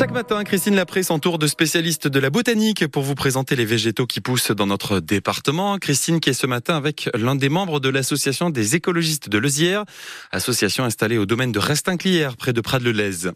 Chaque matin, Christine Lapré s'entoure de spécialistes de la botanique pour vous présenter les végétaux qui poussent dans notre département. Christine qui est ce matin avec l'un des membres de l'association des écologistes de Lezière, association installée au domaine de Restinclière près de Prades-le-Lez.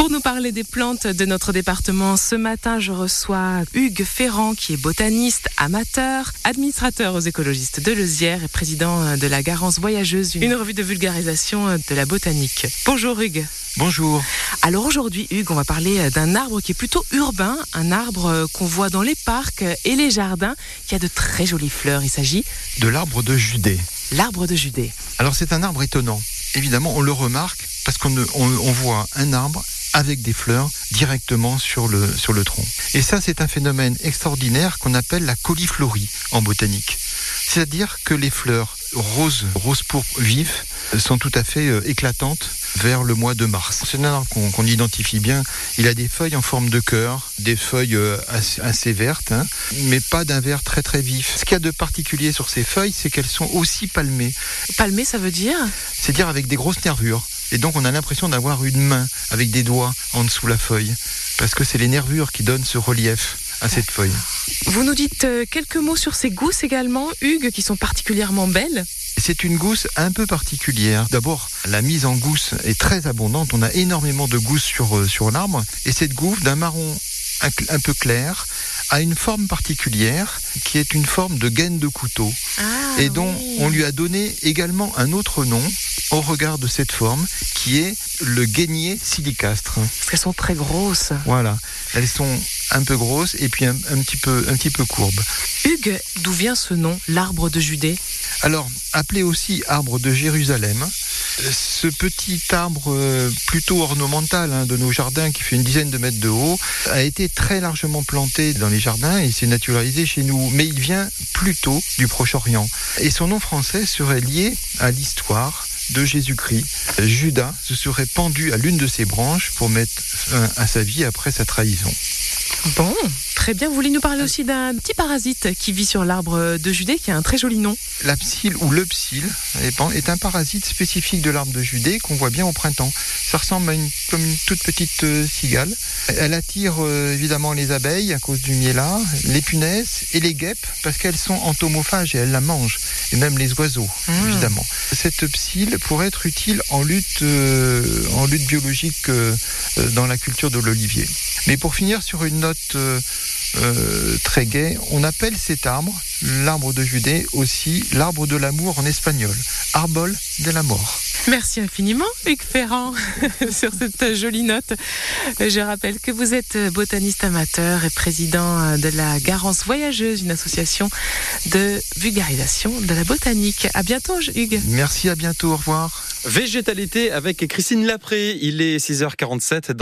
Pour nous parler des plantes de notre département, ce matin, je reçois Hugues Ferrand, qui est botaniste, amateur, administrateur aux écologistes de Lezière et président de la Garance Voyageuse, une revue de vulgarisation de la botanique. Bonjour Hugues. Bonjour. Alors aujourd'hui, Hugues, on va parler d'un arbre qui est plutôt urbain, un arbre qu'on voit dans les parcs et les jardins, qui a de très jolies fleurs. Il s'agit de l'arbre de Judée. L'arbre de Judée. Alors c'est un arbre étonnant. Évidemment, on le remarque parce qu'on on, voit un arbre avec des fleurs directement sur le, sur le tronc. Et ça, c'est un phénomène extraordinaire qu'on appelle la coliflorie en botanique. C'est-à-dire que les fleurs roses, rose pourpre vifs, sont tout à fait euh, éclatantes vers le mois de mars. C'est un arbre qu'on identifie bien. Il a des feuilles en forme de cœur, des feuilles euh, assez, vertes, hein, mais pas d'un vert très très vif. Ce qu'il y a de particulier sur ces feuilles, c'est qu'elles sont aussi palmées. Palmées, ça veut dire? C'est-à-dire avec des grosses nervures. Et donc on a l'impression d'avoir une main avec des doigts en dessous la feuille, parce que c'est les nervures qui donnent ce relief à cette feuille. Vous nous dites euh, quelques mots sur ces gousses également, Hugues, qui sont particulièrement belles c'est une gousse un peu particulière. D'abord, la mise en gousse est très abondante. On a énormément de gousses sur, euh, sur l'arbre. Et cette gousse, d'un marron un, peu clair, a une forme particulière qui est une forme de gaine de couteau. Ah, et dont on lui a donné également un autre nom au regard de cette forme qui est le guénier silicastre. Parce qu'elles sont très grosses. Voilà, elles sont un peu grosses et puis un, petit, peu, un petit peu courbes. Hugues, d'où vient ce nom, l'arbre de Judée? Alors, appelé aussi arbre de Jérusalem, ce petit arbre euh, plutôt ornemental hein, de nos jardins qui fait une dizaine de mètres de haut a été très largement planté dans les jardins et s'est naturalisé chez nous. Mais il vient plutôt du Proche-Orient. Et son nom français serait lié à l'histoire de Jésus-Christ. Judas se serait pendu à l'une de ses branches pour mettre fin à sa vie après sa trahison. Bon, très bien. Vous voulez nous parler aussi d'un petit parasite qui vit sur l'arbre de Judée, qui a un très joli nom La psylle ou le psylle est un parasite spécifique de l'arbre de Judée qu'on voit bien au printemps. Ça ressemble à une, comme une toute petite euh, cigale. Elle attire euh, évidemment les abeilles à cause du miela, les punaises et les guêpes parce qu'elles sont entomophages et elles la mangent. Et même les oiseaux, mmh. évidemment. Cette psylle pourrait être utile en lutte, euh, en lutte biologique dans la culture de l'olivier. Mais pour finir sur une note euh, très gaie, on appelle cet arbre, l'arbre de Judée, aussi l'arbre de l'amour en espagnol, arbol de la mort. Merci infiniment, Hugues Ferrand, sur cette jolie note. Je rappelle que vous êtes botaniste amateur et président de la Garance Voyageuse, une association de vulgarisation de la botanique. À bientôt, Hugues. Merci, à bientôt, au revoir. Végétalité avec Christine Lapré. Il est 6h47.